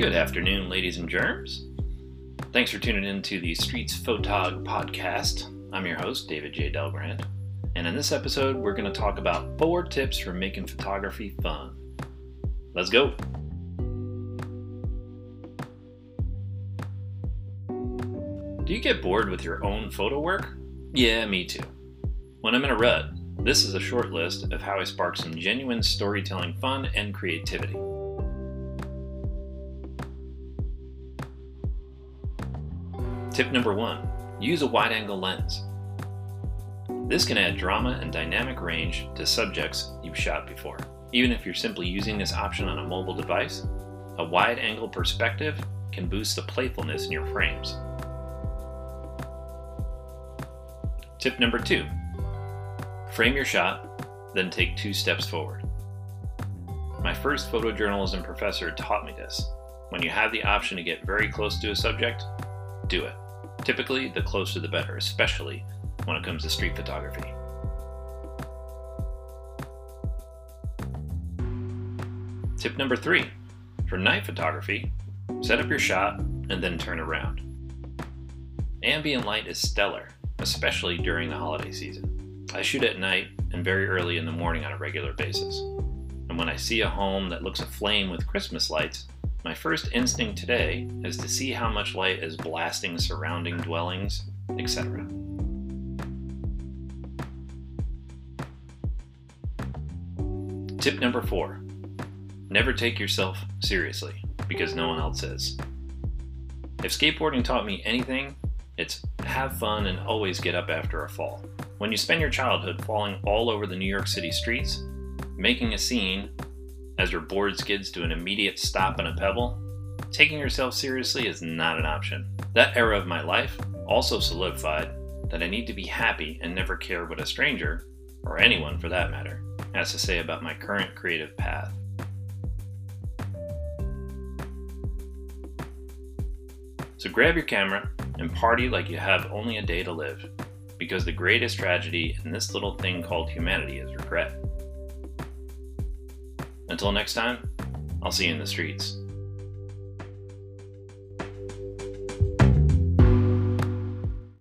Good afternoon, ladies and germs. Thanks for tuning in to the Streets Photog podcast. I'm your host, David J. Delbrand, and in this episode, we're going to talk about four tips for making photography fun. Let's go. Do you get bored with your own photo work? Yeah, me too. When I'm in a rut, this is a short list of how I spark some genuine storytelling fun and creativity. Tip number one use a wide angle lens. This can add drama and dynamic range to subjects you've shot before. Even if you're simply using this option on a mobile device, a wide angle perspective can boost the playfulness in your frames. Tip number two frame your shot, then take two steps forward. My first photojournalism professor taught me this. When you have the option to get very close to a subject, do it. Typically, the closer the better, especially when it comes to street photography. Tip number three for night photography, set up your shot and then turn around. Ambient light is stellar, especially during the holiday season. I shoot at night and very early in the morning on a regular basis. And when I see a home that looks aflame with Christmas lights, my first instinct today is to see how much light is blasting surrounding dwellings, etc. Tip number four never take yourself seriously because no one else is. If skateboarding taught me anything, it's have fun and always get up after a fall. When you spend your childhood falling all over the New York City streets, making a scene, as your board skids to an immediate stop on a pebble, taking yourself seriously is not an option. That era of my life also solidified that I need to be happy and never care what a stranger, or anyone for that matter, has to say about my current creative path. So grab your camera and party like you have only a day to live, because the greatest tragedy in this little thing called humanity is regret. Until next time, I'll see you in the streets.